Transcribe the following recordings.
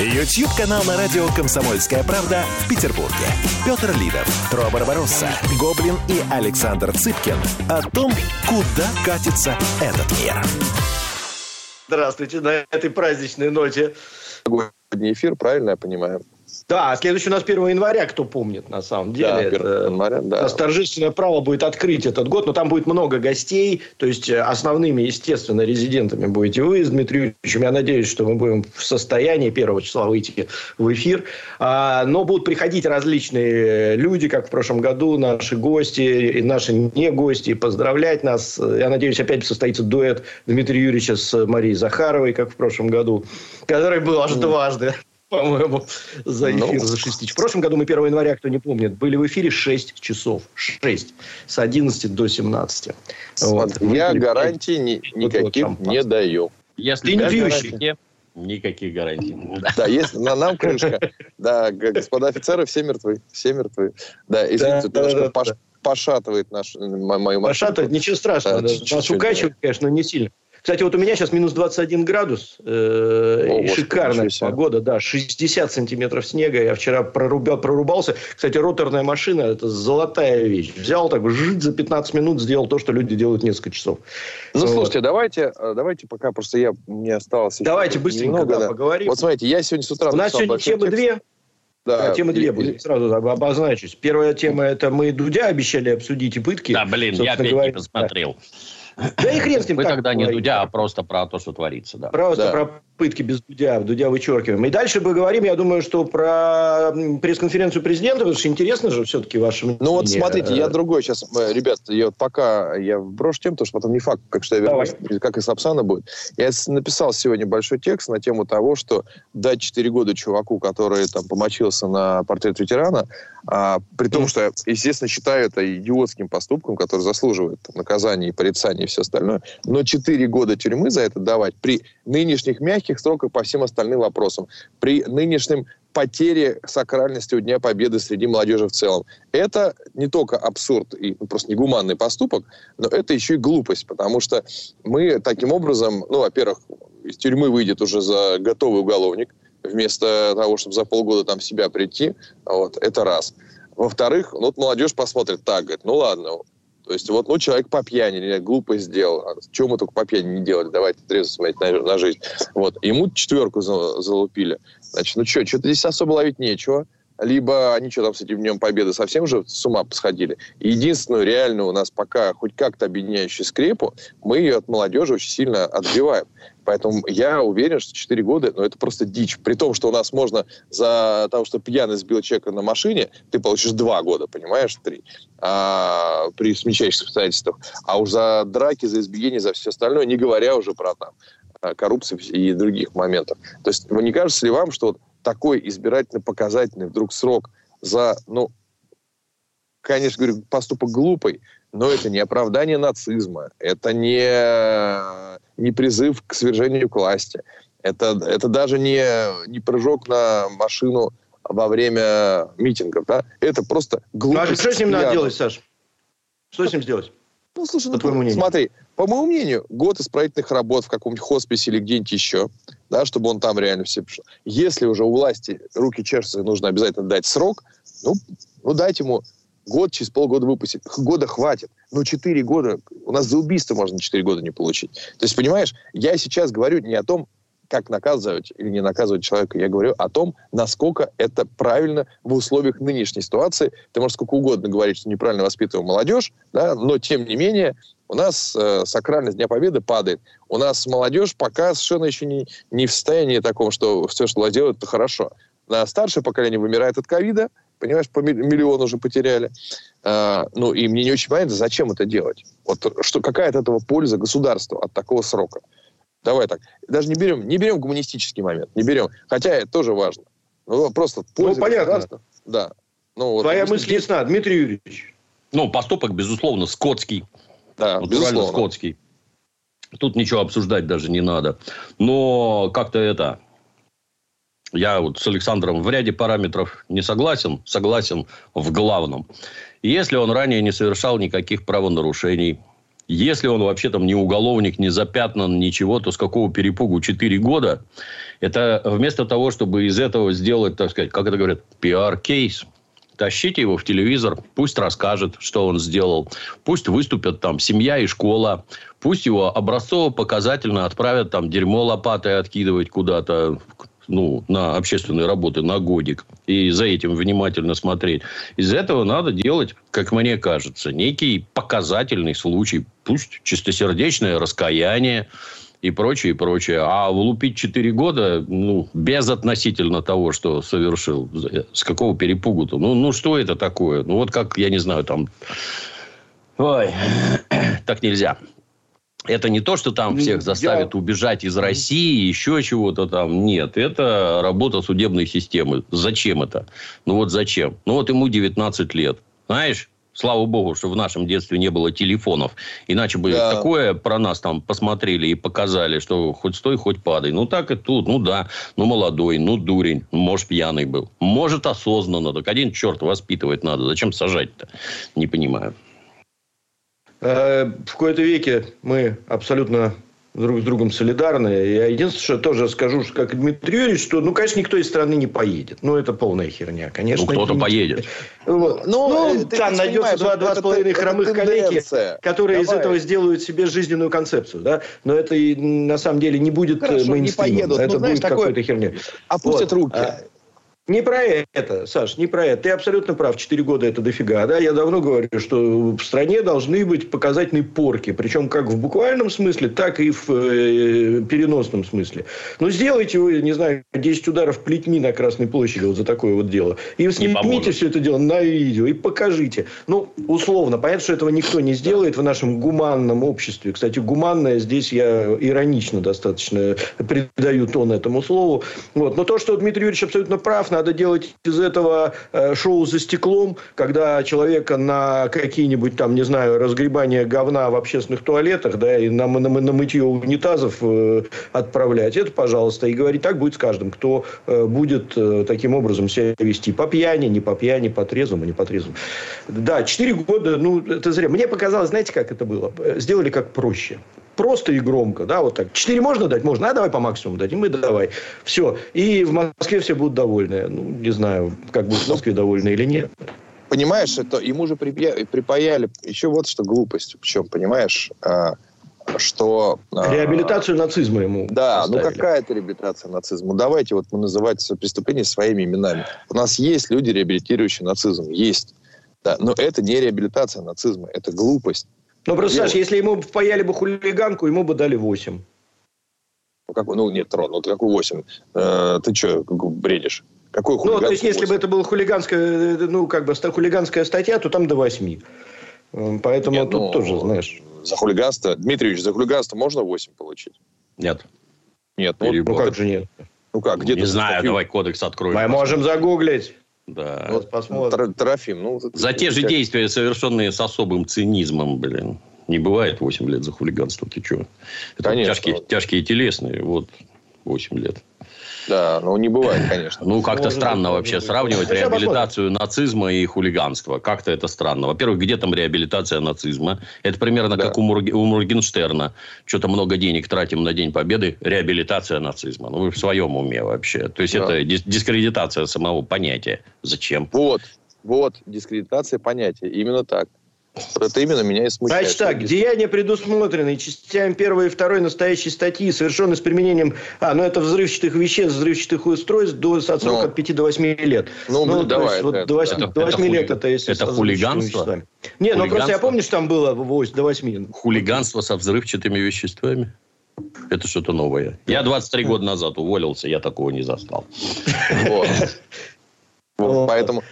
YouTube-канал на радио «Комсомольская правда» в Петербурге. Петр Лидов, Тро Барбаросса, Гоблин и Александр Цыпкин о том, куда катится этот мир. Здравствуйте на этой праздничной ноте. Эфир, правильно я понимаю? Да, следующий у нас 1 января, кто помнит, на самом деле. Да, 1 это, января, да. У нас торжественное право будет открыть этот год, но там будет много гостей, то есть э, основными, естественно, резидентами будете вы с Дмитрием Юрьевичем. Я надеюсь, что мы будем в состоянии 1 числа выйти в эфир. А, но будут приходить различные люди, как в прошлом году, наши гости и наши не гости, поздравлять нас. Я надеюсь, опять состоится дуэт Дмитрия Юрьевича с Марией Захаровой, как в прошлом году, который был аж дважды по-моему, за ну. эфир, ну, за 6 В прошлом году мы 1 января, кто не помнит, были в эфире 6 часов. 6. С 11 до 17. Вот. Я гарантий ни, никаких не даю. Если Ты не пьющий. Никаких гарантий. Да, есть на нам крышка. Да, господа офицеры, все мертвы. Все мертвы. Да, извините, да, да, пош, да. пошатывает наш, мою машину. Пошатывает, ничего страшного. Да, Нас укачивает, конечно, но не сильно. Кстати, вот у меня сейчас минус 21 градус. Э, О, и шикарная погода, да. 60 сантиметров снега. Я вчера прорубал, прорубался. Кстати, роторная машина – это золотая вещь. Взял так, жить за 15 минут, сделал то, что люди делают несколько часов. Ну, вот. слушайте, давайте, э, давайте пока просто я, мне осталось... Давайте быстренько немного, да, поговорим. Вот смотрите, я сегодня с утра... У нас сегодня темы текст. две. Да, да темы две будут. Сразу обозначусь. Первая тема – это мы Дудя обещали обсудить и пытки. Да, блин, я опять говоря. не посмотрел. Да и хрен с ним. Мы тогда не Дудя, а просто про то, что творится. Да. Просто да. про пытки без Дудя. Дудя вычеркиваем. И дальше мы говорим, я думаю, что про пресс-конференцию президента, потому что интересно же все-таки ваше мнение. Ну вот смотрите, я другой сейчас, э, ребят, я пока я брошу тем, потому что потом не факт, как что я вернусь, как и Сапсана будет. Я написал сегодня большой текст на тему того, что дать 4 года чуваку, который там помочился на портрет ветерана, а, при том, что я, естественно, считаю это идиотским поступком, который заслуживает наказания и порицания все остальное, но 4 года тюрьмы за это давать при нынешних мягких сроках по всем остальным вопросам, при нынешнем потере сакральности у Дня Победы среди молодежи в целом. Это не только абсурд и ну, просто негуманный поступок, но это еще и глупость, потому что мы таким образом, ну, во-первых, из тюрьмы выйдет уже за готовый уголовник, вместо того, чтобы за полгода там в себя прийти. Вот, это раз. Во-вторых, ну, вот молодежь посмотрит так, говорит, ну ладно, то есть вот, ну, человек по пьяни, или глупость сделал. Чего мы только по пьяни не делали? Давайте трезво смотреть на, на жизнь. Вот. Ему четверку залупили. Значит, ну что, что-то здесь особо ловить нечего либо они что там с этим Днем Победы совсем уже с ума посходили. И единственную реальную у нас пока хоть как-то объединяющую скрепу, мы ее от молодежи очень сильно отбиваем. Поэтому я уверен, что 4 года, ну, это просто дичь. При том, что у нас можно за того, что пьяный сбил человека на машине, ты получишь 2 года, понимаешь, 3, а, при смягчающих обстоятельствах. А уж за драки, за избиение, за все остальное, не говоря уже про там коррупцию и других моментов. То есть, не кажется ли вам, что вот такой избирательно-показательный вдруг срок за, ну, конечно, говорю, поступок глупый, но это не оправдание нацизма, это не, не призыв к свержению к власти, это, это даже не, не прыжок на машину во время митингов, да? Это просто глупость. Ну, а что с ним надо делать, Саш? Что с ним сделать? Ну, слушай, по ну, твоему мнению. смотри, по моему мнению, год исправительных работ в каком-нибудь хосписе или где-нибудь еще, да, чтобы он там реально все пришел. Если уже у власти руки чешутся, нужно обязательно дать срок, ну, ну дайте ему год, через полгода выпустить. Года хватит. Но четыре года, у нас за убийство можно четыре года не получить. То есть, понимаешь, я сейчас говорю не о том, как наказывать или не наказывать человека. Я говорю о том, насколько это правильно в условиях нынешней ситуации. Ты можешь сколько угодно говорить, что неправильно воспитываем молодежь, да, но тем не менее у нас э, сакральность Дня Победы падает. У нас молодежь пока совершенно еще не, не в состоянии таком, что все, что делает, это хорошо. На старшее поколение вымирает от ковида, понимаешь, по миллион уже потеряли. А, ну, и мне не очень понятно, зачем это делать. Вот что, какая от этого польза государству от такого срока? Давай так. Даже не берем, не берем гуманистический момент, не берем. Хотя это тоже важно. Ну, просто польза ну, понятно. Да. Ну, вот, Твоя мысль ясна, Дмитрий Юрьевич. Ну, поступок, безусловно, скотский. Да, Натурально безусловно. скотский. Тут ничего обсуждать даже не надо. Но как-то это... Я вот с Александром в ряде параметров не согласен. Согласен в главном. Если он ранее не совершал никаких правонарушений, если он вообще там не уголовник, не запятнан, ничего, то с какого перепугу 4 года? Это вместо того, чтобы из этого сделать, так сказать, как это говорят, пиар-кейс – Тащите его в телевизор, пусть расскажет, что он сделал. Пусть выступят там семья и школа. Пусть его образцово-показательно отправят там дерьмо лопатой откидывать куда-то ну, на общественные работы на годик и за этим внимательно смотреть. Из этого надо делать, как мне кажется, некий показательный случай. Пусть чистосердечное раскаяние, и прочее, и прочее. А влупить 4 года, ну, без относительно того, что совершил, с какого перепугу-то? Ну, ну, что это такое? Ну, вот как, я не знаю, там... Ой, так нельзя. Это не то, что там всех заставят я... убежать из России, еще чего-то там. Нет, это работа судебной системы. Зачем это? Ну, вот зачем? Ну, вот ему 19 лет. Знаешь, Слава богу, что в нашем детстве не было телефонов. Иначе бы да. такое про нас там посмотрели и показали, что хоть стой, хоть падай. Ну, так и тут. Ну, да. Ну, молодой, ну, дурень. Может, пьяный был. Может, осознанно. Так один черт воспитывать надо. Зачем сажать-то? Не понимаю. Э, в какой-то веке мы абсолютно друг с другом солидарны. Я единственное, что тоже скажу, что как Дмитрий Юрьевич, что, ну, конечно, никто из страны не поедет. Ну, это полная херня, конечно. Ну, кто-то поедет. Вот. Ну, ну там найдется два, два с половиной хромых коллеги, которые Давай. из этого сделают себе жизненную концепцию, да. Но это и на самом деле не будет Хорошо, мейнстримом. Не поедут. Это ну, знаешь, будет какой-то херня. Опустят вот. руки. Не про это, Саш, не про это. Ты абсолютно прав. Четыре года это дофига. Да? Я давно говорю, что в стране должны быть показательные порки. Причем как в буквальном смысле, так и в э, переносном смысле. Ну, сделайте вы, не знаю, 10 ударов плетьми на Красной площади вот за такое вот дело. И снимите все это дело на видео и покажите. Ну, условно. Понятно, что этого никто не сделает в нашем гуманном обществе. Кстати, гуманное здесь я иронично достаточно придаю тон этому слову. Вот. Но то, что Дмитрий Юрьевич абсолютно прав, надо делать из этого э, шоу за стеклом, когда человека на какие-нибудь там, не знаю, разгребания говна в общественных туалетах, да, и на, на, на мытье унитазов э, отправлять. Это, пожалуйста, и говорить так будет с каждым, кто э, будет таким образом себя вести. По пьяни, не по пьяни, по трезвому, не по трезвому. Да, четыре года, ну, это зря. Мне показалось, знаете, как это было? Сделали как проще просто и громко, да, вот так. Четыре можно дать? Можно. А давай по максимуму дадим. Мы давай. Все. И в Москве все будут довольны. Ну, не знаю, как будут в Москве довольны или нет. Понимаешь, это ему же припаяли еще вот что глупость. Причем, понимаешь, а, что... А, Реабилитацию нацизма ему Да, поставили. ну какая это реабилитация нацизма? Давайте вот мы называть преступление своими именами. У нас есть люди, реабилитирующие нацизм. Есть. Да, но это не реабилитация нацизма, это глупость. Ну, просто, Саш, если ему впаяли бы хулиганку, ему бы дали 8. Ну, какой, ну нет, Рон, ну какой 8? Э, ты что, бредишь? Какой Ну, то есть, если бы это была хулиганская, ну, как бы хулиганская статья, то там до 8. Э, поэтому нет, тут ну, тоже, знаешь... За хулиганство, Дмитриевич, за хулиганство можно 8 получить? Нет. Нет, ну, ну как же нет? Ну как, где-то... Не знаю, статью... давай кодекс откроем. Мы можем загуглить. Да. Вот посмотрим. Трофим. Ну, за те же действия, совершенные с особым цинизмом, блин. Не бывает 8 лет за хулиганство. Ты что? Это Конечно. Тяжкие, тяжкие телесные. Вот 8 лет. Да, ну не бывает, конечно. Ну, как-то странно вообще быть. сравнивать реабилитацию нацизма и хулиганства. Как-то это странно. Во-первых, где там реабилитация нацизма? Это примерно да. как у, Мург... у Мургенштерна. Что-то много денег тратим на День Победы. Реабилитация нацизма. Ну, вы в своем уме вообще. То есть, да. это дис- дискредитация самого понятия. Зачем? Вот. Вот, дискредитация понятия. Именно так. Это именно меня и смущает. Значит так, деяния, предусмотренные частями первой и второй настоящей статьи, совершенные с применением... А, ну это взрывчатых веществ, взрывчатых устройств до от срока ну, от 5 до 8 лет. Ну, ну давай. Есть, вот до 8, это, до 8 это лет хули... это если Это хулиганство? Не, ну просто я помню, что там было до 8. Хулиганство со взрывчатыми веществами? Это что-то новое. Я 23 года назад уволился, я такого не застал. Поэтому...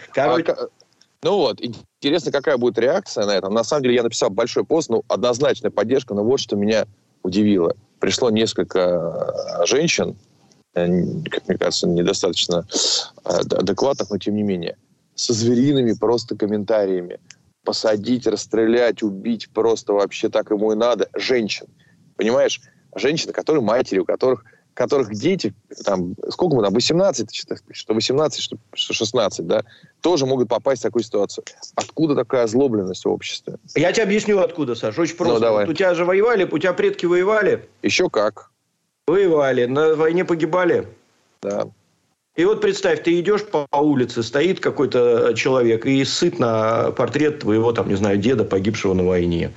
Ну вот, интересно, какая будет реакция на это. На самом деле, я написал большой пост, ну, однозначная поддержка, но вот что меня удивило. Пришло несколько э, женщин, э, как мне кажется, недостаточно э, адекватных, но тем не менее, со звериными просто комментариями. Посадить, расстрелять, убить, просто вообще так ему и надо. Женщин. понимаешь, женщины, которые матери, у которых которых дети, там, сколько мы там, 18, что 18, что 16, да, тоже могут попасть в такую ситуацию. Откуда такая озлобленность в обществе? Я тебе объясню, откуда, Саша. Очень ну, просто. Ну, давай. Вот у тебя же воевали, у тебя предки воевали. Еще как. Воевали, на войне погибали. Да. И вот представь, ты идешь по улице, стоит какой-то человек и сыт на портрет твоего, там, не знаю, деда, погибшего на войне.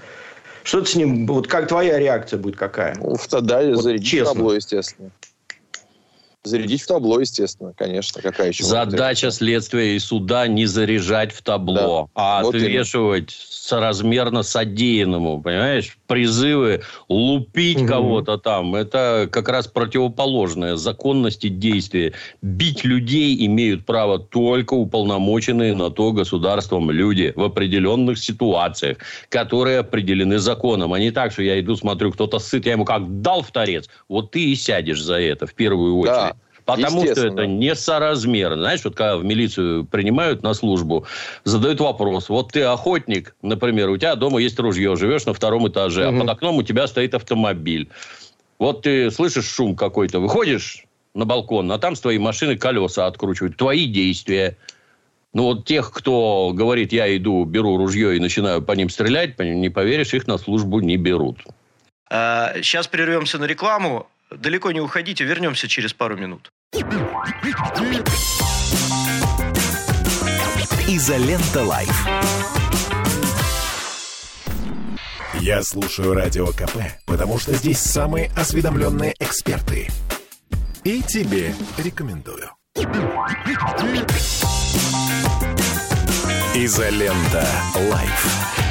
Что ты с ним, вот как твоя реакция будет какая? Ну, тогда вот честно. табло, естественно. Зарядить в табло, естественно, конечно. Какая еще Задача следствия и суда не заряжать в табло, да. а вот отвешивать именно. соразмерно содеянному, понимаешь? Призывы лупить угу. кого-то там, это как раз противоположное законности действия. Бить людей имеют право только уполномоченные на то государством люди в определенных ситуациях, которые определены законом, а не так, что я иду, смотрю, кто-то сыт, я ему как дал в торец, вот ты и сядешь за это в первую очередь. Да. Потому что это несоразмерно. Знаешь, вот когда в милицию принимают на службу, задают вопрос. Вот ты охотник, например, у тебя дома есть ружье, живешь на втором этаже, угу. а под окном у тебя стоит автомобиль. Вот ты слышишь шум какой-то, выходишь на балкон, а там с твоей машины колеса откручивают. Твои действия. Ну, вот тех, кто говорит, я иду, беру ружье и начинаю по ним стрелять, не поверишь, их на службу не берут. Сейчас а, прервемся на рекламу. Далеко не уходите, вернемся через пару минут. Изолента Live. Я слушаю Радио КП, потому что здесь самые осведомленные эксперты. И тебе рекомендую. Изолента Live.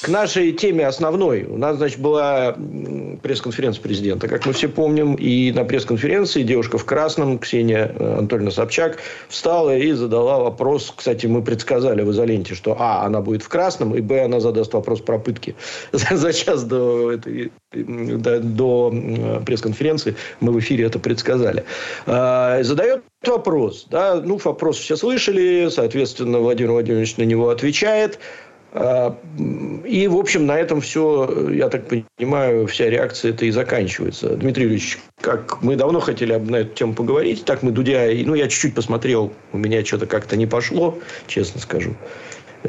К нашей теме основной. У нас, значит, была пресс-конференция президента, как мы все помним. И на пресс-конференции девушка в красном, Ксения э, Анатольевна Собчак, встала и задала вопрос. Кстати, мы предсказали в изоленте, что А, она будет в красном, и Б, она задаст вопрос про пытки. За час до, этой, до, до пресс-конференции мы в эфире это предсказали. А, задает вопрос. Да? Ну, вопрос все слышали. Соответственно, Владимир Владимирович на него отвечает. А, и, в общем, на этом все, я так понимаю, вся реакция это и заканчивается. Дмитрий Юрьевич, как мы давно хотели об на эту тему поговорить, так мы Дудя, ну, я чуть-чуть посмотрел, у меня что-то как-то не пошло, честно скажу.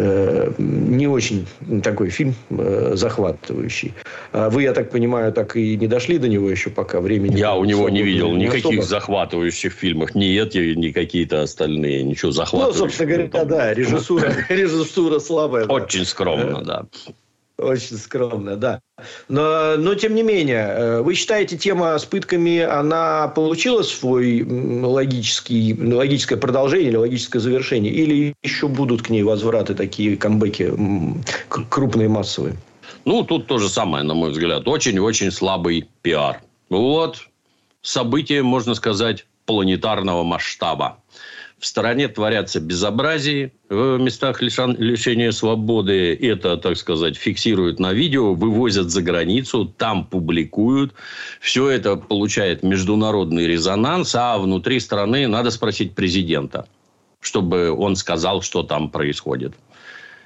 Э, не очень такой фильм э, захватывающий. А вы, я так понимаю, так и не дошли до него еще пока времени. Я у него не видел никаких особо. захватывающих фильмов. Ни эти, ни какие-то остальные. Ничего захватывающего. Ну, собственно говоря, да, режиссура, режиссура слабая. Очень скромно, да. Очень скромно, да. Но, но, тем не менее, э, вы считаете, тема с пытками, она получила свой логический, логическое продолжение или логическое завершение? Или еще будут к ней возвраты, такие камбэки крупные, массовые? Ну, тут то же самое, на мой взгляд. Очень-очень слабый пиар. Вот событие, можно сказать, планетарного масштаба в стороне творятся безобразия в местах лишения свободы. Это, так сказать, фиксируют на видео, вывозят за границу, там публикуют. Все это получает международный резонанс, а внутри страны надо спросить президента, чтобы он сказал, что там происходит.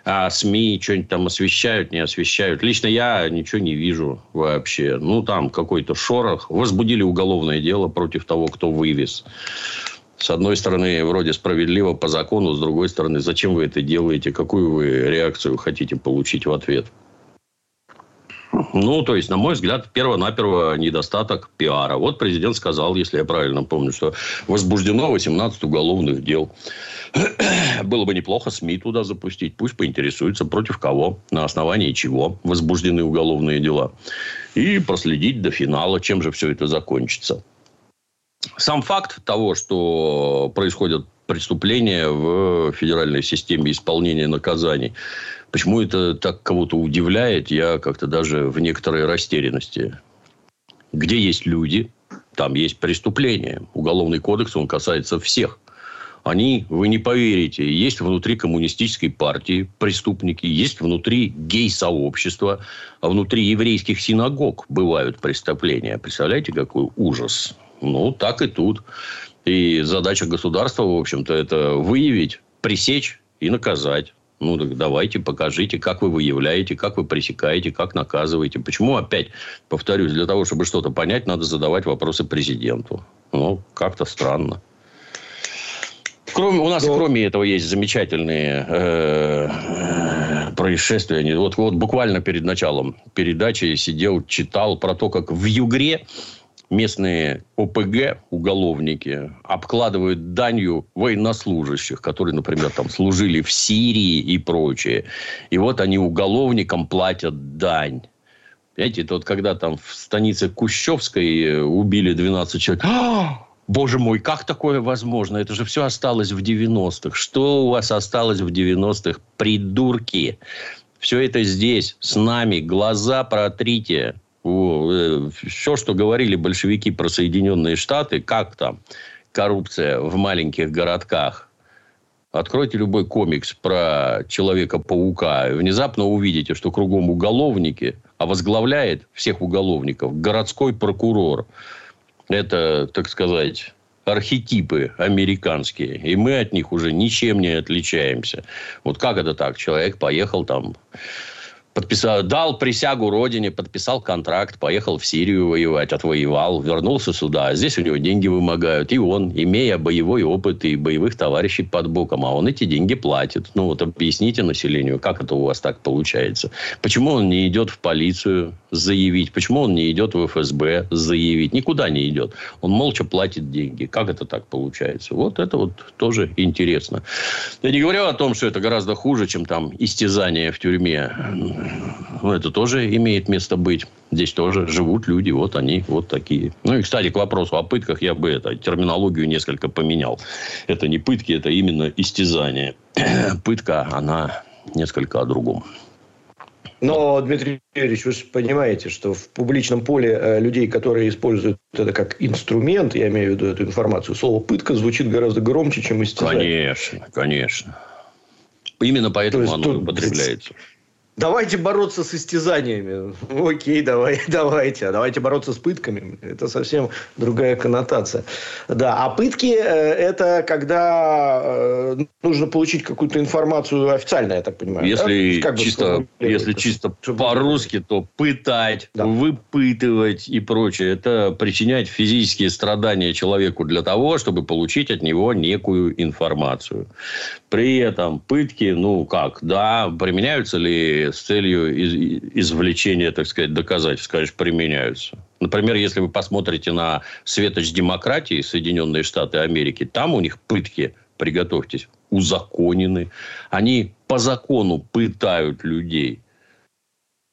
А СМИ что-нибудь там освещают, не освещают. Лично я ничего не вижу вообще. Ну, там какой-то шорох. Возбудили уголовное дело против того, кто вывез. С одной стороны, вроде справедливо по закону, с другой стороны, зачем вы это делаете, какую вы реакцию хотите получить в ответ. Ну, то есть, на мой взгляд, перво-наперво недостаток пиара. Вот президент сказал, если я правильно помню, что возбуждено 18 уголовных дел. Было бы неплохо СМИ туда запустить. Пусть поинтересуются, против кого, на основании чего возбуждены уголовные дела. И проследить до финала, чем же все это закончится сам факт того, что происходят преступления в федеральной системе исполнения наказаний, почему это так кого-то удивляет, я как-то даже в некоторой растерянности. Где есть люди, там есть преступления. Уголовный кодекс, он касается всех. Они, вы не поверите, есть внутри коммунистической партии преступники, есть внутри гей-сообщества, а внутри еврейских синагог бывают преступления. Представляете, какой ужас? Ну, так и тут. И задача государства, в общем-то, это выявить, пресечь и наказать. Ну, так давайте, покажите, как вы выявляете, как вы пресекаете, как наказываете. Почему, опять, повторюсь, для того, чтобы что-то понять, надо задавать вопросы президенту. Ну, как-то странно. Кроме, у нас, Но... кроме этого, есть замечательные э, происшествия. Вот, вот буквально перед началом передачи сидел, читал про то, как в Югре местные ОПГ, уголовники, обкладывают данью военнослужащих, которые, например, там служили в Сирии и прочее. И вот они уголовникам платят дань. Понимаете, это вот когда там в станице Кущевской убили 12 человек. А! Боже мой, как такое возможно? Это же все осталось в 90-х. Что у вас осталось в 90-х? Придурки. Все это здесь, с нами. Глаза протрите. Э, все, что говорили большевики про Соединенные Штаты, как там коррупция в маленьких городках. Откройте любой комикс про Человека-паука. И внезапно увидите, что кругом уголовники, а возглавляет всех уголовников городской прокурор. Это, так сказать, архетипы американские. И мы от них уже ничем не отличаемся. Вот как это так? Человек поехал там подписал, дал присягу родине, подписал контракт, поехал в Сирию воевать, отвоевал, вернулся сюда. Здесь у него деньги вымогают. И он, имея боевой опыт и боевых товарищей под боком, а он эти деньги платит. Ну, вот объясните населению, как это у вас так получается. Почему он не идет в полицию заявить? Почему он не идет в ФСБ заявить? Никуда не идет. Он молча платит деньги. Как это так получается? Вот это вот тоже интересно. Я не говорю о том, что это гораздо хуже, чем там истязание в тюрьме это тоже имеет место быть. Здесь тоже живут люди, вот они, вот такие. Ну, и, кстати, к вопросу о пытках я бы это, терминологию несколько поменял. Это не пытки, это именно истязание. Пытка, она несколько о другом. Но, Дмитрий Юрьевич, вы же понимаете, что в публичном поле э, людей, которые используют это как инструмент, я имею в виду эту информацию, слово «пытка» звучит гораздо громче, чем истязание. Конечно, конечно. Именно поэтому оно тут... употребляется. Давайте бороться с истязаниями. Окей, давай, давайте. А давайте бороться с пытками. Это совсем другая коннотация. Да, а пытки э, – это когда э, нужно получить какую-то информацию официально, я так понимаю. Если да? чисто, если чисто по-русски, то пытать, да. выпытывать и прочее. Это причинять физические страдания человеку для того, чтобы получить от него некую информацию. При этом пытки, ну как, да, применяются ли с целью извлечения, так сказать, доказательств, конечно, применяются. Например, если вы посмотрите на светоч демократии Соединенные Штаты Америки, там у них пытки, приготовьтесь, узаконены. Они по закону пытают людей.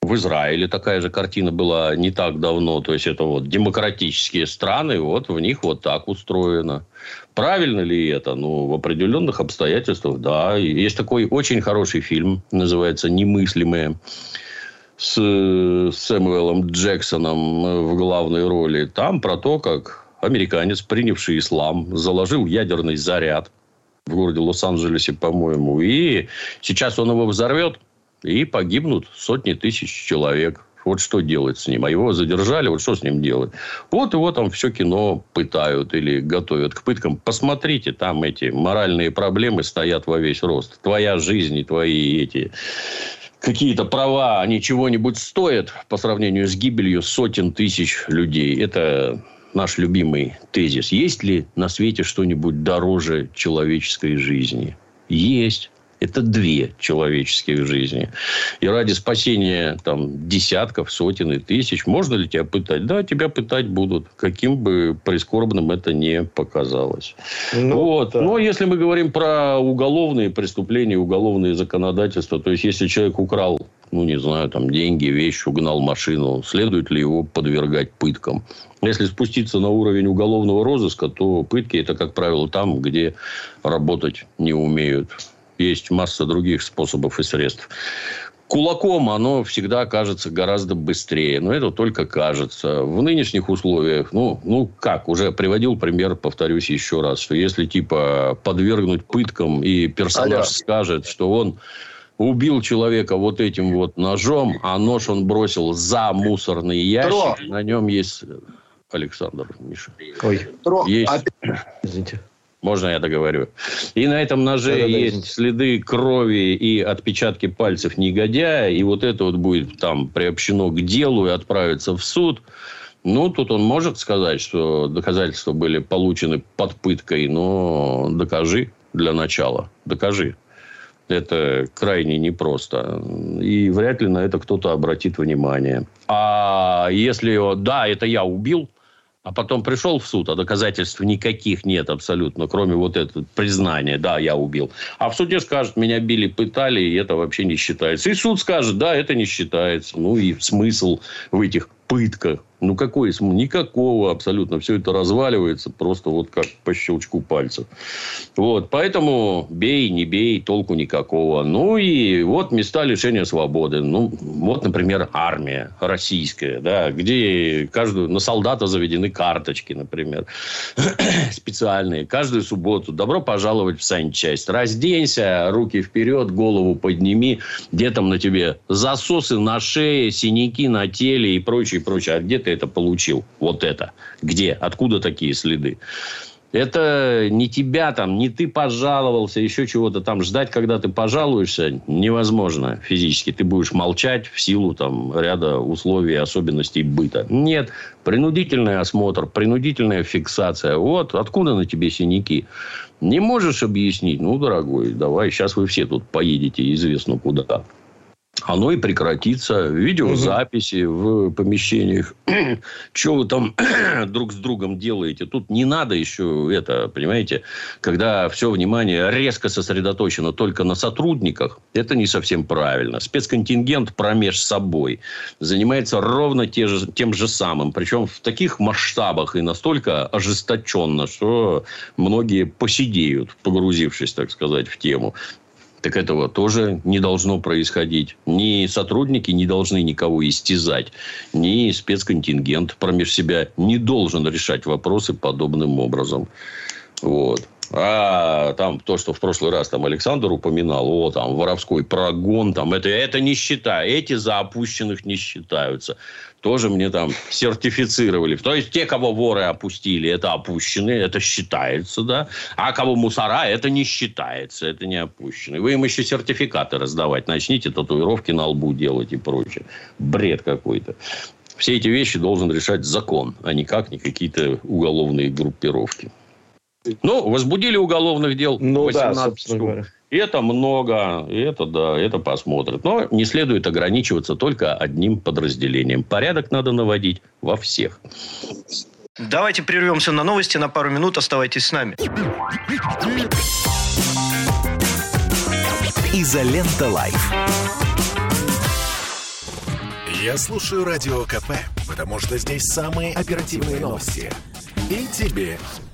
В Израиле такая же картина была не так давно. То есть, это вот демократические страны, вот в них вот так устроено. Правильно ли это? Ну, в определенных обстоятельствах, да. Есть такой очень хороший фильм, называется «Немыслимые» с Сэмюэлом Джексоном в главной роли. Там про то, как американец, принявший ислам, заложил ядерный заряд в городе Лос-Анджелесе, по-моему. И сейчас он его взорвет – и погибнут сотни тысяч человек. Вот что делать с ним? А его задержали, вот что с ним делать? Вот его там все кино пытают или готовят к пыткам. Посмотрите, там эти моральные проблемы стоят во весь рост. Твоя жизнь и твои эти какие-то права, они чего-нибудь стоят по сравнению с гибелью сотен тысяч людей. Это наш любимый тезис. Есть ли на свете что-нибудь дороже человеческой жизни? Есть. Это две человеческих жизни. И ради спасения там, десятков, сотен и тысяч можно ли тебя пытать? Да, тебя пытать будут. Каким бы прискорбным это не показалось. Ну, вот. да. Но если мы говорим про уголовные преступления, уголовные законодательства, то есть, если человек украл ну, не знаю, там, деньги, вещь, угнал машину, следует ли его подвергать пыткам? Если спуститься на уровень уголовного розыска, то пытки – это, как правило, там, где работать не умеют есть масса других способов и средств. Кулаком оно всегда кажется гораздо быстрее. Но это только кажется. В нынешних условиях, ну, ну как, уже приводил пример, повторюсь еще раз, что если типа подвергнуть пыткам и персонаж Алло. скажет, что он убил человека вот этим вот ножом, а нож он бросил за муссорный ящик, Тро. на нем есть Александр, Миша. Ой. Есть... Извините. Можно я договорю? И на этом ноже да, есть да, следы крови и отпечатки пальцев негодяя. И вот это вот будет там приобщено к делу и отправиться в суд. Ну, тут он может сказать, что доказательства были получены под пыткой, но докажи для начала. Докажи. Это крайне непросто. И вряд ли на это кто-то обратит внимание. А если, да, это я убил, а потом пришел в суд, а доказательств никаких нет абсолютно, кроме вот этого признания, да, я убил. А в суде скажут, меня били, пытали, и это вообще не считается. И суд скажет, да, это не считается. Ну, и смысл в этих пытках. Ну, какой смысл? Никакого абсолютно. Все это разваливается просто вот как по щелчку пальцев. Вот. Поэтому бей, не бей, толку никакого. Ну, и вот места лишения свободы. Ну, вот, например, армия российская, да, где каждую, на солдата заведены карточки, например, специальные. Каждую субботу добро пожаловать в санчасть. Разденься, руки вперед, голову подними. Где там на тебе засосы на шее, синяки на теле и прочее, прочее. А где ты это получил? Вот это. Где? Откуда такие следы? Это не тебя там, не ты пожаловался, еще чего-то там. Ждать, когда ты пожалуешься, невозможно физически. Ты будешь молчать в силу там, ряда условий и особенностей быта. Нет. Принудительный осмотр, принудительная фиксация. Вот откуда на тебе синяки. Не можешь объяснить? Ну, дорогой, давай, сейчас вы все тут поедете известно куда оно и прекратится. Видеозаписи угу. в помещениях. Что вы там друг с другом делаете? Тут не надо еще это, понимаете, когда все внимание резко сосредоточено только на сотрудниках, это не совсем правильно. Спецконтингент промеж собой занимается ровно те же, тем же самым. Причем в таких масштабах и настолько ожесточенно, что многие посидеют, погрузившись, так сказать, в тему так этого тоже не должно происходить. Ни сотрудники не должны никого истязать, ни спецконтингент промеж себя не должен решать вопросы подобным образом. Вот. А там то, что в прошлый раз там Александр упоминал, о, там воровской прогон, там это, это не считаю. Эти за опущенных не считаются тоже мне там сертифицировали. То есть, те, кого воры опустили, это опущенные, это считается, да. А кого мусора, это не считается, это не опущенные. Вы им еще сертификаты раздавать начните, татуировки на лбу делать и прочее. Бред какой-то. Все эти вещи должен решать закон, а никак не какие-то уголовные группировки. Ну, возбудили уголовных дел ну, 18 да, штук. Это много, и это да, это посмотрят. Но не следует ограничиваться только одним подразделением. Порядок надо наводить во всех. Давайте прервемся на новости на пару минут. Оставайтесь с нами. Изолента Live. Я слушаю Радио КП, потому что здесь самые оперативные новости. И тебе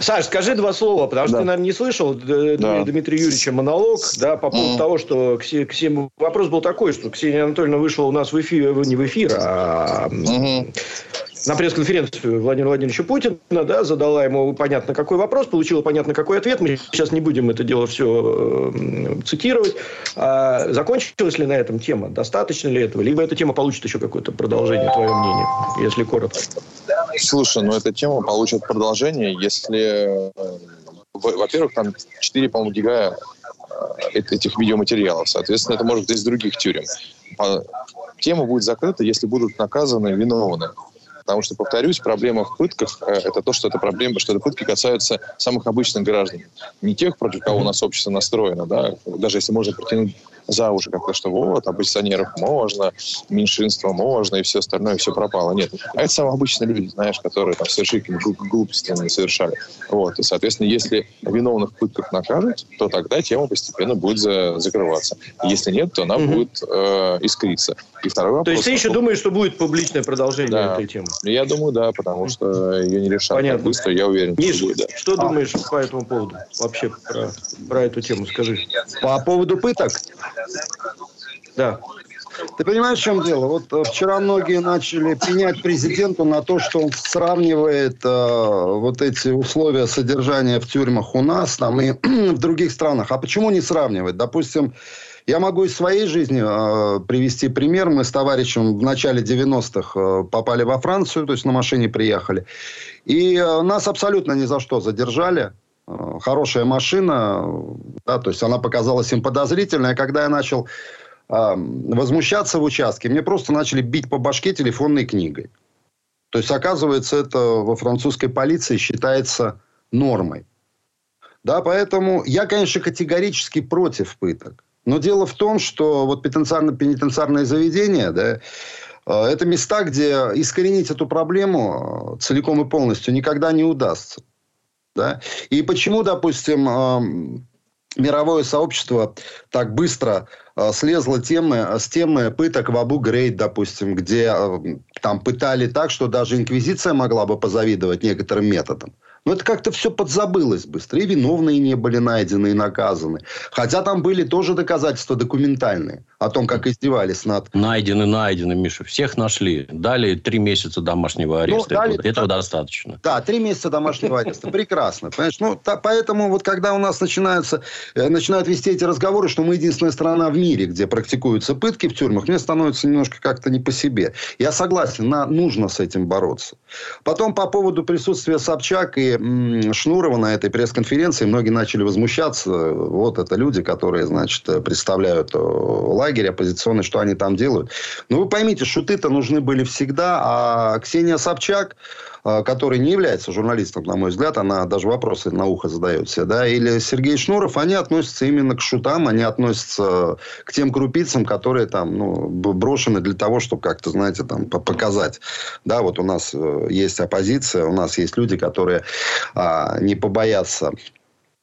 Саш, скажи два слова, потому что да. ты, наверное, не слышал да. Дмитрия Юрьевича монолог да, по поводу mm. того, что Ксения, Ксения, вопрос был такой, что Ксения Анатольевна вышла у нас в эфир, не в эфир, а mm-hmm на пресс-конференцию Владимира Владимировича Путина, да, задала ему понятно какой вопрос, получила понятно какой ответ. Мы сейчас не будем это дело все цитировать. А закончилась ли на этом тема? Достаточно ли этого? Либо эта тема получит еще какое-то продолжение, твое мнение, если коротко? Слушай, ну эта тема получит продолжение, если... Э, во-первых, там 4, по-моему, гига э, этих видеоматериалов. Соответственно, это может быть из других тюрем. Тема будет закрыта, если будут наказаны виновные. Потому что, повторюсь, проблема в пытках э, – это то, что это проблема, что это пытки касаются самых обычных граждан. Не тех, против кого у нас общество настроено, да, даже если можно протянуть за уши как-то, что вот, оппозиционеров можно, меньшинство можно, и все остальное, все пропало. Нет. А это самые обычные люди, знаешь, которые там совершили глупости не совершали. Вот. И, соответственно, если виновных в пытках накажут, то тогда тема постепенно будет за закрываться. Если нет, то она угу. будет э, искриться. И второй вопрос. То есть ты еще думаешь, что будет публичное продолжение да. этой темы? Я думаю, да, потому что ее не решат Понятно. быстро, я уверен. Миш, что, будет, да. что а. думаешь по этому поводу? Вообще про, про эту тему скажи. По поводу пыток? Да. Ты понимаешь, в чем дело? Вот э, вчера многие начали пенять президенту на то, что он сравнивает э, вот эти условия содержания в тюрьмах у нас там, и в других странах. А почему не сравнивать? Допустим, я могу из своей жизни э, привести пример. Мы с товарищем в начале 90-х э, попали во Францию, то есть на машине приехали. И э, нас абсолютно ни за что задержали. Э, хорошая машина, да, то есть она показалась им подозрительной. А когда я начал э, возмущаться в участке, мне просто начали бить по башке телефонной книгой. То есть, оказывается, это во французской полиции считается нормой. Да, поэтому я, конечно, категорически против пыток. Но дело в том, что вот пенитенциарные заведения, да, э, это места, где искоренить эту проблему э, целиком и полностью никогда не удастся. Да? И почему, допустим, э, мировое сообщество так быстро слезло темы, с темы пыток в Абу-Грейд, допустим, где там пытали так, что даже инквизиция могла бы позавидовать некоторым методам. Но это как-то все подзабылось быстро. И виновные не были найдены и наказаны. Хотя там были тоже доказательства документальные о том, как издевались над... Найдены, найдены, Миша. Всех нашли. Дали три месяца домашнего ну, ареста. Ну, дали... Этого да, достаточно. Да, три месяца домашнего ареста. Прекрасно. Понимаешь? Ну, та, поэтому вот когда у нас начинаются, э, начинают вести эти разговоры, что мы единственная страна в мире, где практикуются пытки в тюрьмах, мне становится немножко как-то не по себе. Я согласен, на, нужно с этим бороться. Потом по поводу присутствия Собчак и м, Шнурова на этой пресс-конференции многие начали возмущаться. Вот это люди, которые, значит, представляют э, лагерь оппозиционный, что они там делают. Ну, вы поймите, шуты-то нужны были всегда, а Ксения Собчак, который не является журналистом, на мой взгляд, она даже вопросы на ухо задает себе, да, или Сергей Шнуров, они относятся именно к шутам, они относятся к тем крупицам, которые там, ну, брошены для того, чтобы как-то, знаете, там, показать. Да, вот у нас э, есть оппозиция, у нас есть люди, которые а, не побоятся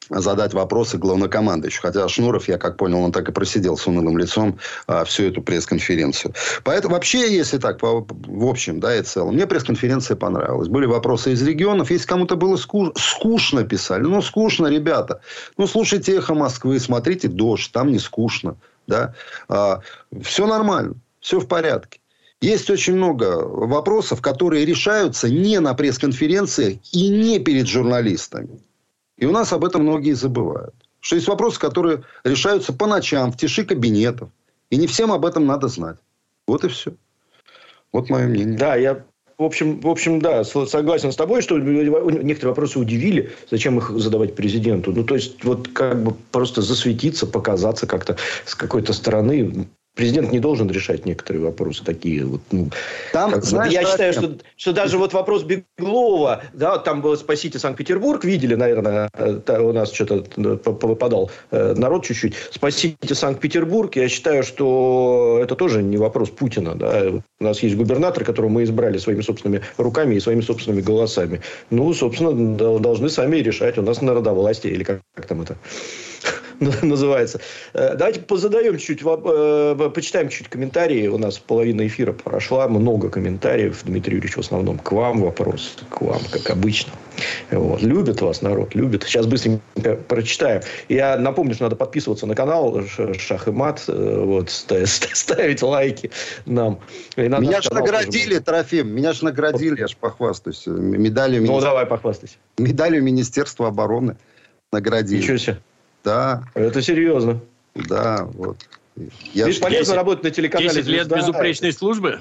задать вопросы главнокомандующему. Хотя Шнуров, я как понял, он так и просидел с унылым лицом а, всю эту пресс-конференцию. Поэтому вообще, если так, по, в общем, да, и целом, мне пресс-конференция понравилась. Были вопросы из регионов. Если кому-то было скуш... скучно, писали. Ну, скучно, ребята. Ну, слушайте «Эхо Москвы», смотрите «Дождь», там не скучно. Да? А, все нормально, все в порядке. Есть очень много вопросов, которые решаются не на пресс-конференциях и не перед журналистами. И у нас об этом многие забывают. Что есть вопросы, которые решаются по ночам, в тиши кабинетов. И не всем об этом надо знать. Вот и все. Вот мое мнение. Да, я в общем, в общем, да, согласен с тобой, что некоторые вопросы удивили, зачем их задавать президенту. Ну, то есть, вот как бы просто засветиться, показаться как-то с какой-то стороны. Президент не должен решать некоторые вопросы такие. Вот, ну, там, как, знаешь, я считаю, что, что даже вот вопрос Беглова, да, там было «Спасите Санкт-Петербург», видели, наверное, у нас что-то выпадал э, народ чуть-чуть. «Спасите Санкт-Петербург», я считаю, что это тоже не вопрос Путина. Да. У нас есть губернатор, которого мы избрали своими собственными руками и своими собственными голосами. Ну, собственно, должны сами решать. У нас народовластие, или как, как там это называется. Э, давайте позадаем чуть, э, почитаем чуть комментарии. У нас половина эфира прошла, много комментариев. Дмитрий Юрьевич в основном к вам вопрос, к вам, как обычно. Вот. Любит вас народ, любит. Сейчас быстренько прочитаем. Я напомню, что надо подписываться на канал Шах и Мат, э, вот, ставить лайки нам. меня же наградили, Трофим, меня же наградили, я же похвастаюсь. Медалью, ну, давай похвастайся. Медалью Министерства обороны наградили. Ничего себе. Да. Это серьезно. Да, вот. Я Видишь, полезно 10, работать на телеканале 10 лет «Звезда». безупречной службы?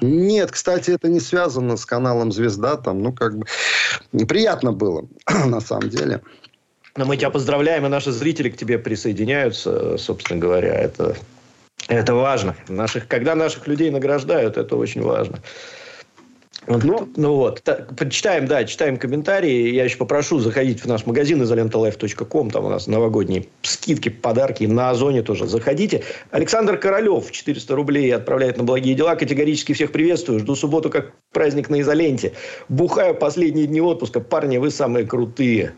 Нет, кстати, это не связано с каналом «Звезда». Там, ну, как бы, приятно было, на самом деле. Но мы тебя поздравляем, и наши зрители к тебе присоединяются, собственно говоря. Это, это важно. Наших, когда наших людей награждают, это очень важно. Ну, ну вот, так, почитаем, да, читаем комментарии. Я еще попрошу заходить в наш магазин изоленталайф.ком. Там у нас новогодние скидки, подарки. На Озоне тоже заходите. Александр Королев 400 рублей отправляет на благие дела. Категорически всех приветствую. Жду субботу как праздник на изоленте. Бухаю последние дни отпуска. Парни, вы самые крутые.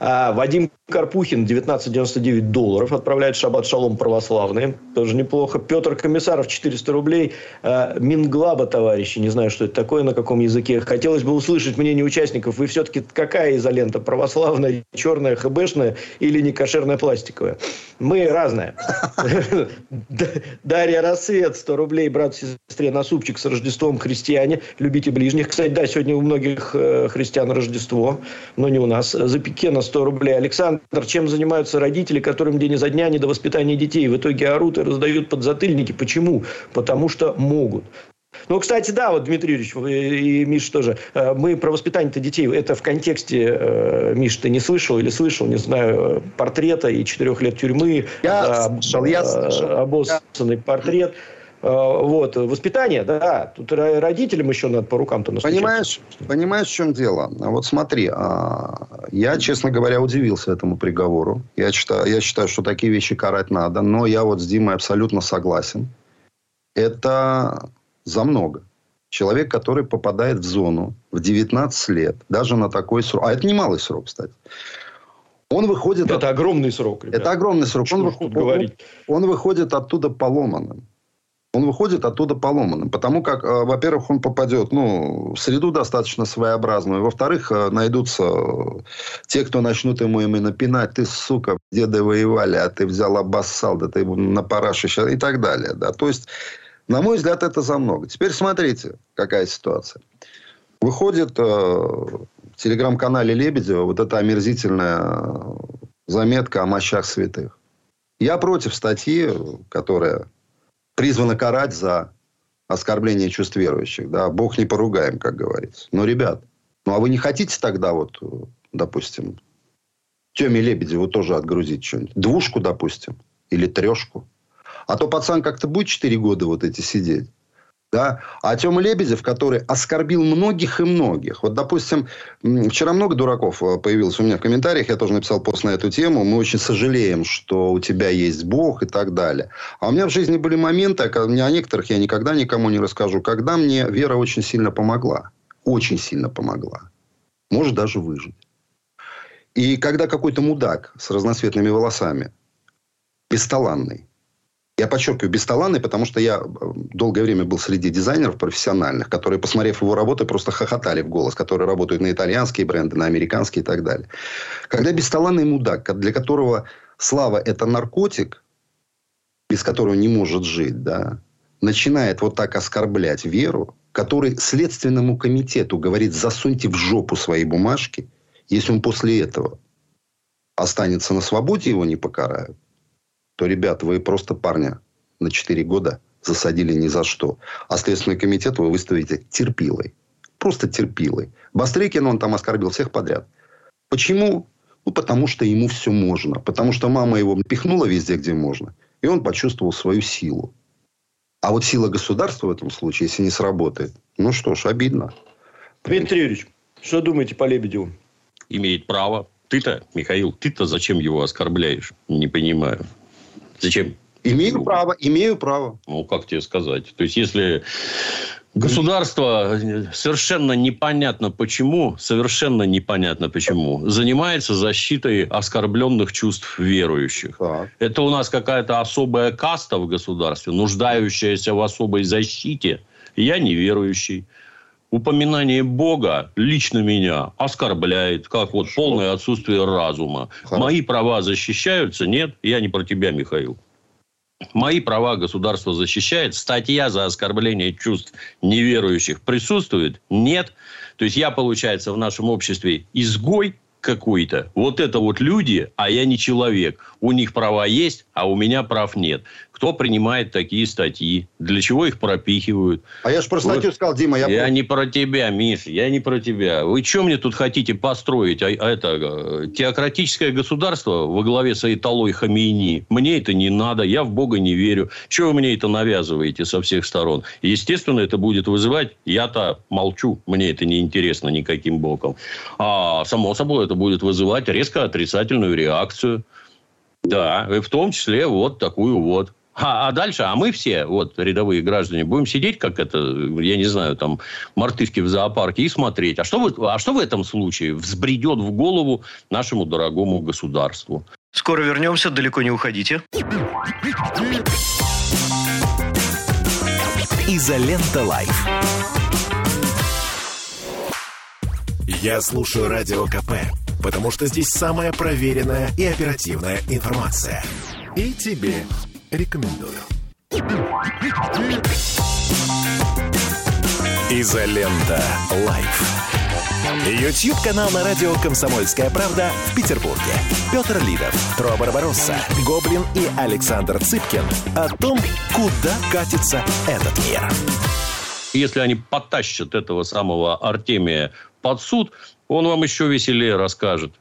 А, Вадим Карпухин 1999 долларов отправляет Шаббат Шалом православные. Тоже неплохо. Петр Комиссаров 400 рублей. Э, Минглаба, товарищи, не знаю, что это такое, на каком языке. Хотелось бы услышать мнение участников. Вы все-таки какая изолента? Православная, черная, хбшная или некошерная пластиковая? Мы разные. Дарья Рассвет, 100 рублей. Брат сестре на супчик с Рождеством христиане. Любите ближних. Кстати, да, сегодня у многих э, христиан Рождество, но не у нас. За Пикена 100 рублей. Александр чем занимаются родители, которым день изо дня не до воспитания детей. В итоге орут и раздают подзатыльники. Почему? Потому что могут. Ну, кстати, да, вот Дмитрий Юрьевич и Миш тоже. Э, мы про воспитание-то детей. Это в контексте, э, Миш, ты не слышал или слышал, не знаю, портрета и четырех лет тюрьмы. Я слышал, я слышал. Обоссанный портрет. Э, вот, воспитание, да, тут родителям еще надо по рукам-то настучать. Понимаешь, понимаешь, в чем дело? Вот смотри, а, я, честно говоря, удивился этому приговору. Я считаю, я считаю, что такие вещи карать надо, но я вот с Димой абсолютно согласен. Это за много. Человек, который попадает в зону в 19 лет, даже на такой срок, а это немалый срок, кстати, он выходит... Это от... огромный срок. Ребят. Это огромный срок. он, он, он выходит оттуда поломанным он выходит оттуда поломанным. Потому как, э, во-первых, он попадет ну, в среду достаточно своеобразную. Во-вторых, э, найдутся те, кто начнут ему именно пинать. Ты, сука, деды воевали, а ты взял обоссал, да ты на параше сейчас и так далее. Да? То есть, на мой взгляд, это за много. Теперь смотрите, какая ситуация. Выходит э, в телеграм-канале Лебедева вот эта омерзительная заметка о мощах святых. Я против статьи, которая призвана карать за оскорбление чувств верующих. Да? Бог не поругаем, как говорится. Но, ребят, ну а вы не хотите тогда вот, допустим, Теме Лебедеву тоже отгрузить что-нибудь? Двушку, допустим, или трешку? А то пацан как-то будет 4 года вот эти сидеть. Да? А Тёма Лебедев, который оскорбил многих и многих. Вот, допустим, вчера много дураков э, появилось у меня в комментариях. Я тоже написал пост на эту тему. Мы очень сожалеем, что у тебя есть Бог и так далее. А у меня в жизни были моменты, о некоторых я никогда никому не расскажу, когда мне вера очень сильно помогла. Очень сильно помогла. Может даже выжить. И когда какой-то мудак с разноцветными волосами, бесталанный, я подчеркиваю, бесталанный, потому что я э, долгое время был среди дизайнеров профессиональных, которые, посмотрев его работы, просто хохотали в голос, которые работают на итальянские бренды, на американские и так далее. Когда бесталанный мудак, для которого слава – это наркотик, без которого не может жить, да, начинает вот так оскорблять веру, который Следственному комитету говорит, засуньте в жопу свои бумажки, если он после этого останется на свободе, его не покарают, то, ребят, вы просто парня на 4 года засадили ни за что. А Следственный комитет вы выставите терпилой. Просто терпилой. Бастрыкин, он там оскорбил всех подряд. Почему? Ну, потому что ему все можно. Потому что мама его пихнула везде, где можно. И он почувствовал свою силу. А вот сила государства в этом случае, если не сработает, ну что ж, обидно. Дмитрий Юрьевич, что думаете по Лебедеву? Имеет право. Ты-то, Михаил, ты-то зачем его оскорбляешь? Не понимаю. Зачем? Имею право, имею право. Ну, как тебе сказать? То есть, если государство совершенно непонятно почему, совершенно непонятно почему, занимается защитой оскорбленных чувств верующих. Так. Это у нас какая-то особая каста в государстве, нуждающаяся в особой защите. Я неверующий упоминание Бога лично меня оскорбляет, как вот полное отсутствие разума. Хорошо. Мои права защищаются? Нет, я не про тебя, Михаил. Мои права государство защищает. Статья за оскорбление чувств неверующих присутствует? Нет. То есть я, получается, в нашем обществе изгой какой-то. Вот это вот люди, а я не человек. У них права есть, а у меня прав нет. Кто принимает такие статьи? Для чего их пропихивают? А я же про статью Вы... сказал, Дима. Я, я не про тебя, Миш, я не про тебя. Вы что мне тут хотите построить? А, а это э, теократическое государство во главе с Айталой Хамейни. Мне это не надо, я в Бога не верю. Чего вы мне это навязываете со всех сторон? Естественно, это будет вызывать, я-то молчу, мне это не интересно никаким боком. А само собой, это будет вызывать резко отрицательную реакцию. Да, и в том числе вот такую вот. А, а дальше, а мы все, вот, рядовые граждане, будем сидеть, как это, я не знаю, там, мартышки в зоопарке и смотреть. А что, вы, а что в этом случае взбредет в голову нашему дорогому государству? Скоро вернемся, далеко не уходите. Изолента Live. Я слушаю Радио КП, потому что здесь самая проверенная и оперативная информация. И тебе рекомендую. Изолента. Live. YouTube-канал на радио «Комсомольская правда» в Петербурге. Петр Лидов, Тро Барбаросса, Гоблин и Александр Цыпкин о том, куда катится этот мир. Если они потащат этого самого Артемия под суд, он вам еще веселее расскажет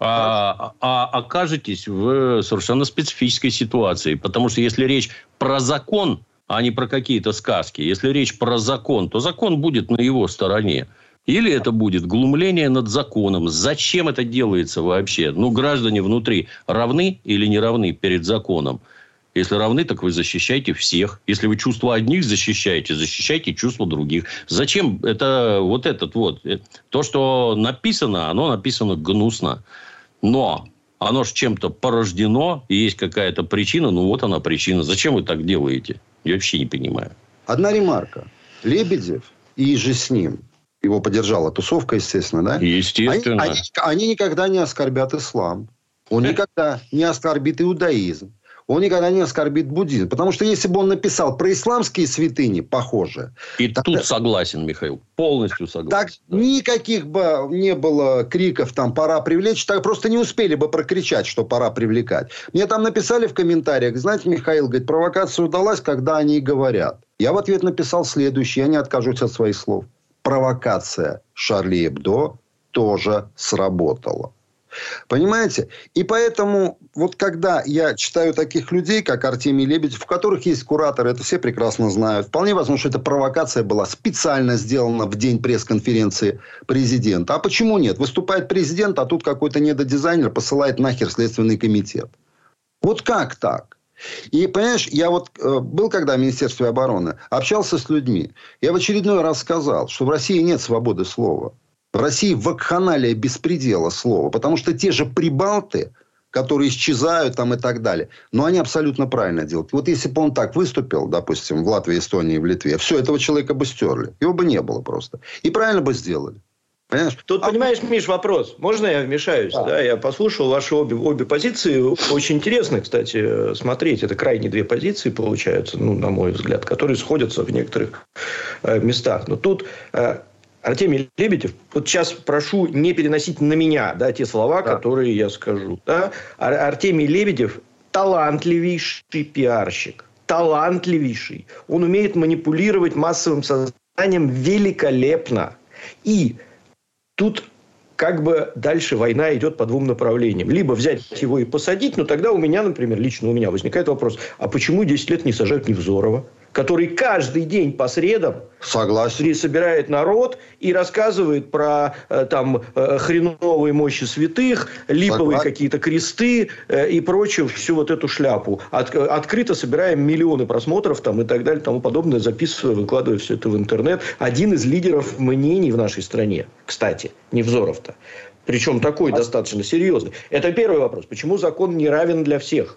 а, а окажетесь в совершенно специфической ситуации. Потому что если речь про закон, а не про какие-то сказки, если речь про закон, то закон будет на его стороне. Или это будет глумление над законом. Зачем это делается вообще? Ну, граждане внутри равны или не равны перед законом? Если равны, так вы защищайте всех. Если вы чувства одних защищаете, защищайте чувства других. Зачем это вот этот вот? То, что написано, оно написано гнусно. Но оно же чем-то порождено, и есть какая-то причина, ну вот она причина. Зачем вы так делаете? Я вообще не понимаю. Одна ремарка. Лебедев и же с ним, его поддержала тусовка, естественно, да? Естественно. Они, они, они никогда не оскорбят ислам. Он никогда не оскорбит иудаизм он никогда не оскорбит буддизм. Потому что если бы он написал про исламские святыни, похоже... И так, тут согласен, Михаил. Полностью согласен. Так да. никаких бы не было криков, там, пора привлечь. Так просто не успели бы прокричать, что пора привлекать. Мне там написали в комментариях, знаете, Михаил, говорит, провокация удалась, когда они говорят. Я в ответ написал следующее, я не откажусь от своих слов. Провокация Шарли Эбдо тоже сработала. Понимаете? И поэтому, вот когда я читаю таких людей, как Артемий Лебедев, в которых есть кураторы, это все прекрасно знают. Вполне возможно, что эта провокация была специально сделана в день пресс-конференции президента. А почему нет? Выступает президент, а тут какой-то недодизайнер посылает нахер Следственный комитет. Вот как так? И, понимаешь, я вот э, был когда в Министерстве обороны, общался с людьми. Я в очередной раз сказал, что в России нет свободы слова. В России вакханалия беспредела слова. Потому что те же прибалты, которые исчезают там и так далее. Но они абсолютно правильно делают. Вот если бы он так выступил, допустим, в Латвии, Эстонии, в Литве, все, этого человека бы стерли. Его бы не было просто. И правильно бы сделали. Понимаешь? Тут, а... понимаешь, Миш, вопрос. Можно я вмешаюсь? Да. да? Я послушал ваши обе, обе позиции. Очень интересно, кстати, смотреть. Это крайне две позиции получаются, ну, на мой взгляд, которые сходятся в некоторых э, местах. Но тут э, Артемий Лебедев, вот сейчас прошу не переносить на меня да, те слова, да. которые я скажу. Да? Артемий Лебедев талантливейший пиарщик. Талантливейший. Он умеет манипулировать массовым сознанием великолепно. И тут как бы дальше война идет по двум направлениям. Либо взять его и посадить, но тогда у меня, например, лично у меня возникает вопрос, а почему 10 лет не сажают Невзорова? Который каждый день по средам Согласен. собирает народ и рассказывает про э, там э, хреновые мощи святых, липовые Согласен. какие-то кресты э, и прочую всю вот эту шляпу. От, открыто собираем миллионы просмотров там и так далее, тому подобное, записывая, выкладывая все это в интернет. Один из лидеров мнений в нашей стране, кстати, Невзоров-то. Причем такой а... достаточно серьезный. Это первый вопрос. Почему закон не равен для всех?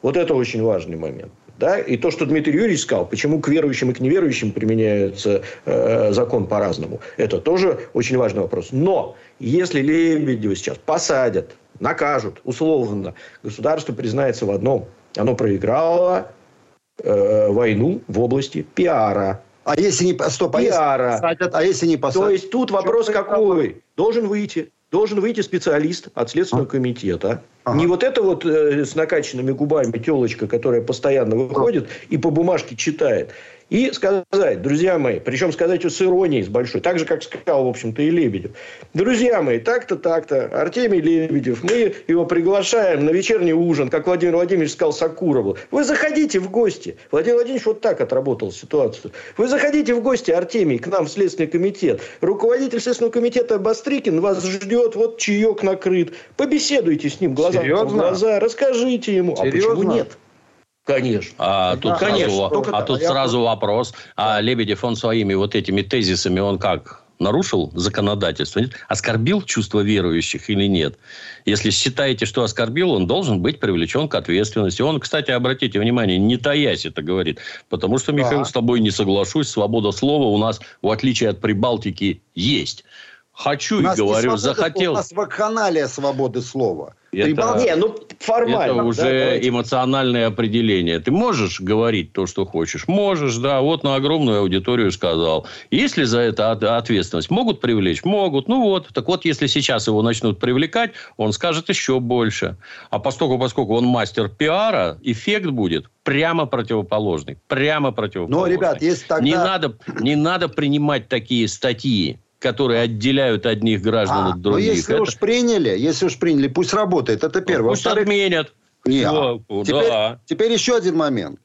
Вот это очень важный момент. Да? И то, что Дмитрий Юрьевич сказал, почему к верующим и к неверующим применяется э, закон по-разному, это тоже очень важный вопрос. Но если Лебедева сейчас посадят, накажут, условно, государство признается в одном. Оно проиграло э, войну в области пиара. А если не стоп, а пиара. Если посадят, а если не посадят? То есть тут вопрос какой? Должен выйти должен выйти специалист от Следственного а? комитета. Ага. Не вот это вот э, с накачанными губами телочка, которая постоянно выходит и по бумажке читает. И сказать, друзья мои, причем сказать с иронией, с большой, так же, как сказал, в общем-то, и Лебедев. Друзья мои, так-то, так-то, Артемий Лебедев, мы его приглашаем на вечерний ужин, как Владимир Владимирович сказал Сакурову. Вы заходите в гости. Владимир Владимирович вот так отработал ситуацию. Вы заходите в гости, Артемий, к нам в Следственный комитет. Руководитель Следственного комитета Бастрикин вас ждет, вот чаек накрыт. Побеседуйте с ним глаза Серьезно? в глаза, расскажите ему. Серьезно? А почему нет? Конечно. А тут, конечно, сразу, а тут сразу вопрос. А Лебедев, он своими вот этими тезисами, он как нарушил законодательство, нет? оскорбил чувство верующих или нет. Если считаете, что оскорбил, он должен быть привлечен к ответственности. Он, кстати, обратите внимание, не таясь это говорит. Потому что, Михаил, да. с тобой не соглашусь. Свобода слова у нас, в отличие от Прибалтики, есть. Хочу и говорю, захотел. У нас вакханалия свободы слова. Это, не, ну, формально. Это уже да, эмоциональное определение. Ты можешь говорить то, что хочешь? Можешь, да. Вот на огромную аудиторию сказал. Есть ли за это ответственность? Могут привлечь? Могут. Ну вот. Так вот, если сейчас его начнут привлекать, он скажет еще больше. А поскольку, поскольку он мастер пиара, эффект будет прямо противоположный. Прямо противоположный. Но, ребят, если тогда... Не надо, не надо принимать такие статьи которые отделяют одних граждан а, от других. Но если это... уж приняли, если уж приняли, пусть работает. Это первое. Пусть отменят. Нет. Все, теперь, да. теперь еще один момент.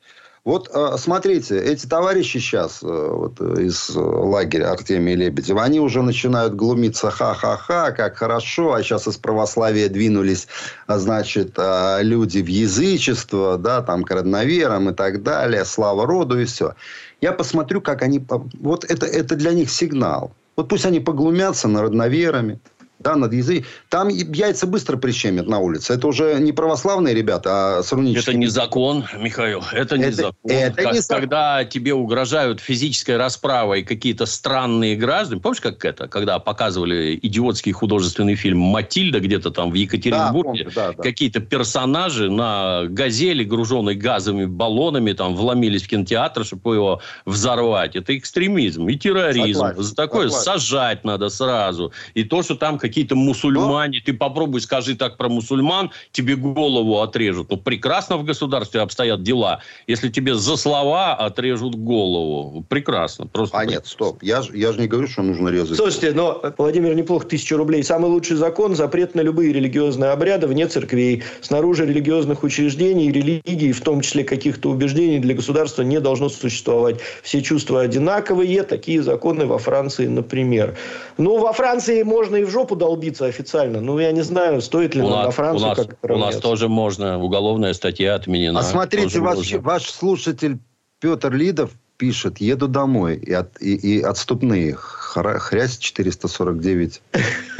Вот э, смотрите, эти товарищи сейчас э, вот, из лагеря Артемия Лебедева, они уже начинают глумиться ха-ха-ха, как хорошо, а сейчас из православия двинулись, а, значит, э, люди в язычество, да, там, к родноверам и так далее, слава роду и все. Я посмотрю, как они... Вот это, это для них сигнал. Вот пусть они поглумятся над родноверами, да, над языком. Там яйца быстро прищемят на улице. Это уже не православные ребята, а сравнительно. Это не закон, Михаил. Это не это, закон. Это как, не закон. Когда тебе угрожают физической расправой какие-то странные граждане. Помнишь, как это? Когда показывали идиотский художественный фильм «Матильда» где-то там в Екатеринбурге. Да, да, да. Какие-то персонажи на газели, груженной газовыми баллонами, там вломились в кинотеатр, чтобы его взорвать. Это экстремизм и терроризм. Согласен, За такое согласен. сажать надо сразу. И то, что там какие какие-то мусульмане. Ты попробуй скажи так про мусульман, тебе голову отрежут. Ну, прекрасно в государстве обстоят дела. Если тебе за слова отрежут голову. Прекрасно. Просто а прекрасно. нет, стоп. Я же я ж не говорю, что нужно резать. Слушайте, но, Владимир, неплохо, тысячу рублей. Самый лучший закон – запрет на любые религиозные обряды вне церквей. Снаружи религиозных учреждений и религий, в том числе каких-то убеждений, для государства не должно существовать. Все чувства одинаковые. Такие законы во Франции, например. Ну, во Франции можно и в жопу долбиться официально. Ну, я не знаю, стоит ли у нас, на Францию у нас, как У нас тоже можно. Уголовная статья отменена. А смотрите, ваш, ваш слушатель Петр Лидов пишет, еду домой, и, от, и, и отступные хрясь 449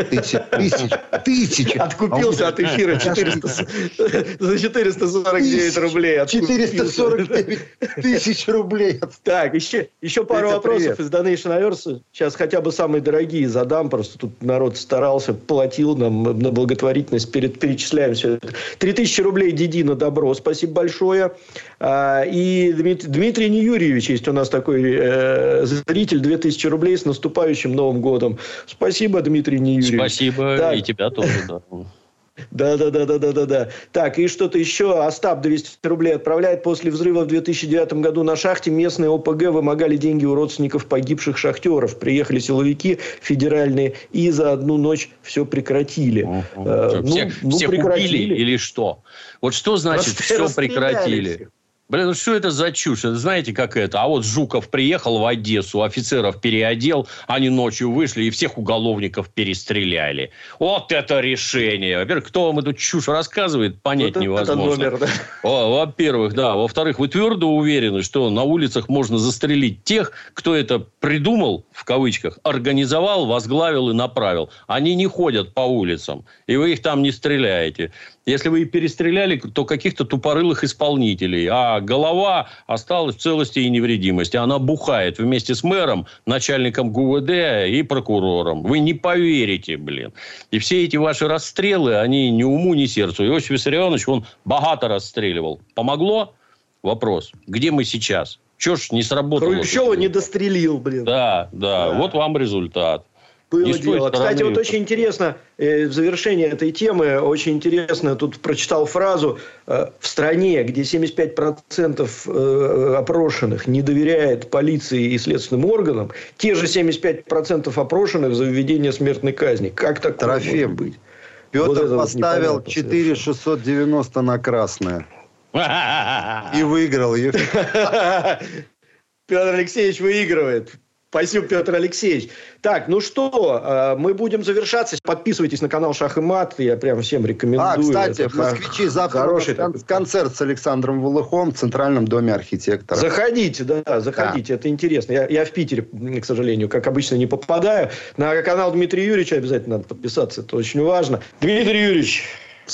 тысяч. Тысяч. тысяч. Откупился а от эфира 400, за 449 рублей. 449 тысяч рублей. Так, еще, еще пару Это вопросов привет. из Donation Alerts. Сейчас хотя бы самые дорогие задам. Просто тут народ старался, платил нам на благотворительность. Перед, перечисляем все это. 3000 рублей Дидина Добро. Спасибо большое. А, и Дмитрий, Дмитрий Неюрьевич есть у нас такой э, зритель. 2000 рублей с наступающим Новым годом. Спасибо, Дмитрий Неюрьевич. Спасибо, так. и тебя тоже, да. Да, да, да, да, да, да, да. Так, и что-то еще. Остап 200 рублей отправляет. После взрыва в 2009 году на шахте местные ОПГ вымогали деньги у родственников погибших шахтеров. Приехали силовики федеральные и за одну ночь все прекратили. Угу. Э, ну, всех ну, всех прекратили. убили или что? Вот что значит все прекратили? Всех. Блин, ну что это за чушь? Это знаете, как это? А вот Жуков приехал в Одессу, офицеров переодел, они ночью вышли и всех уголовников перестреляли. Вот это решение. Во-первых, кто вам эту чушь рассказывает, понять вот невозможно. Это номер, да? О, во-первых, да. Во-вторых, вы твердо уверены, что на улицах можно застрелить тех, кто это придумал, в кавычках, организовал, возглавил и направил. Они не ходят по улицам, и вы их там не стреляете. Если вы и перестреляли, то каких-то тупорылых исполнителей. А голова осталась в целости и невредимости. Она бухает вместе с мэром, начальником ГУВД и прокурором. Вы не поверите, блин. И все эти ваши расстрелы, они ни уму, ни сердцу. Иосиф Виссарионович, он богато расстреливал. Помогло? Вопрос. Где мы сейчас? Чего ж не сработало? Хрущева не дострелил, блин. Да, да, да. Вот вам результат. Было не дело. Кстати, вот очень интересно, э, в завершении этой темы, очень интересно, тут прочитал фразу, э, в стране, где 75% э, опрошенных не доверяет полиции и следственным органам, те же 75% опрошенных за введение смертной казни. Как так Трофим. может быть? Петр вот поставил 4690 на красное. И выиграл. Петр Алексеевич выигрывает. Спасибо, Петр Алексеевич. Так, ну что, э, мы будем завершаться. Подписывайтесь на канал Шах и Мат. Я прям всем рекомендую. А, кстати, Это москвичи завтра хороший кон- концерт с Александром Волыхом в Центральном доме архитектора. Заходите, да, заходите. Да. Это интересно. Я, я в Питере, к сожалению, как обычно, не попадаю. На канал Дмитрия Юрьевича обязательно надо подписаться. Это очень важно. Дмитрий Юрьевич,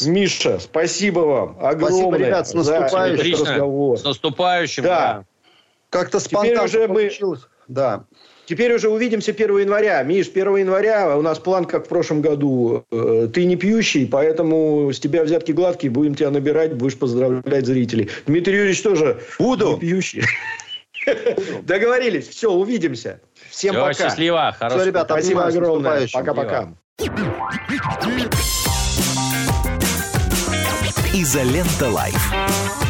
Миша, спасибо вам огромное спасибо, ребят, с наступающим разговор. С наступающим, да. да. Как-то спонтанно Теперь уже получилось. Мы... Да. Теперь уже увидимся 1 января. Миш, 1 января у нас план, как в прошлом году. Э, ты не пьющий, поэтому с тебя взятки гладкие. Будем тебя набирать, будешь поздравлять зрителей. Дмитрий Юрьевич тоже Буду. не пьющий. Договорились. Все, увидимся. Всем Все, пока. счастливо. Хорошо. Все, ребята, спасибо огромное. Пока-пока. Изолента Лайф.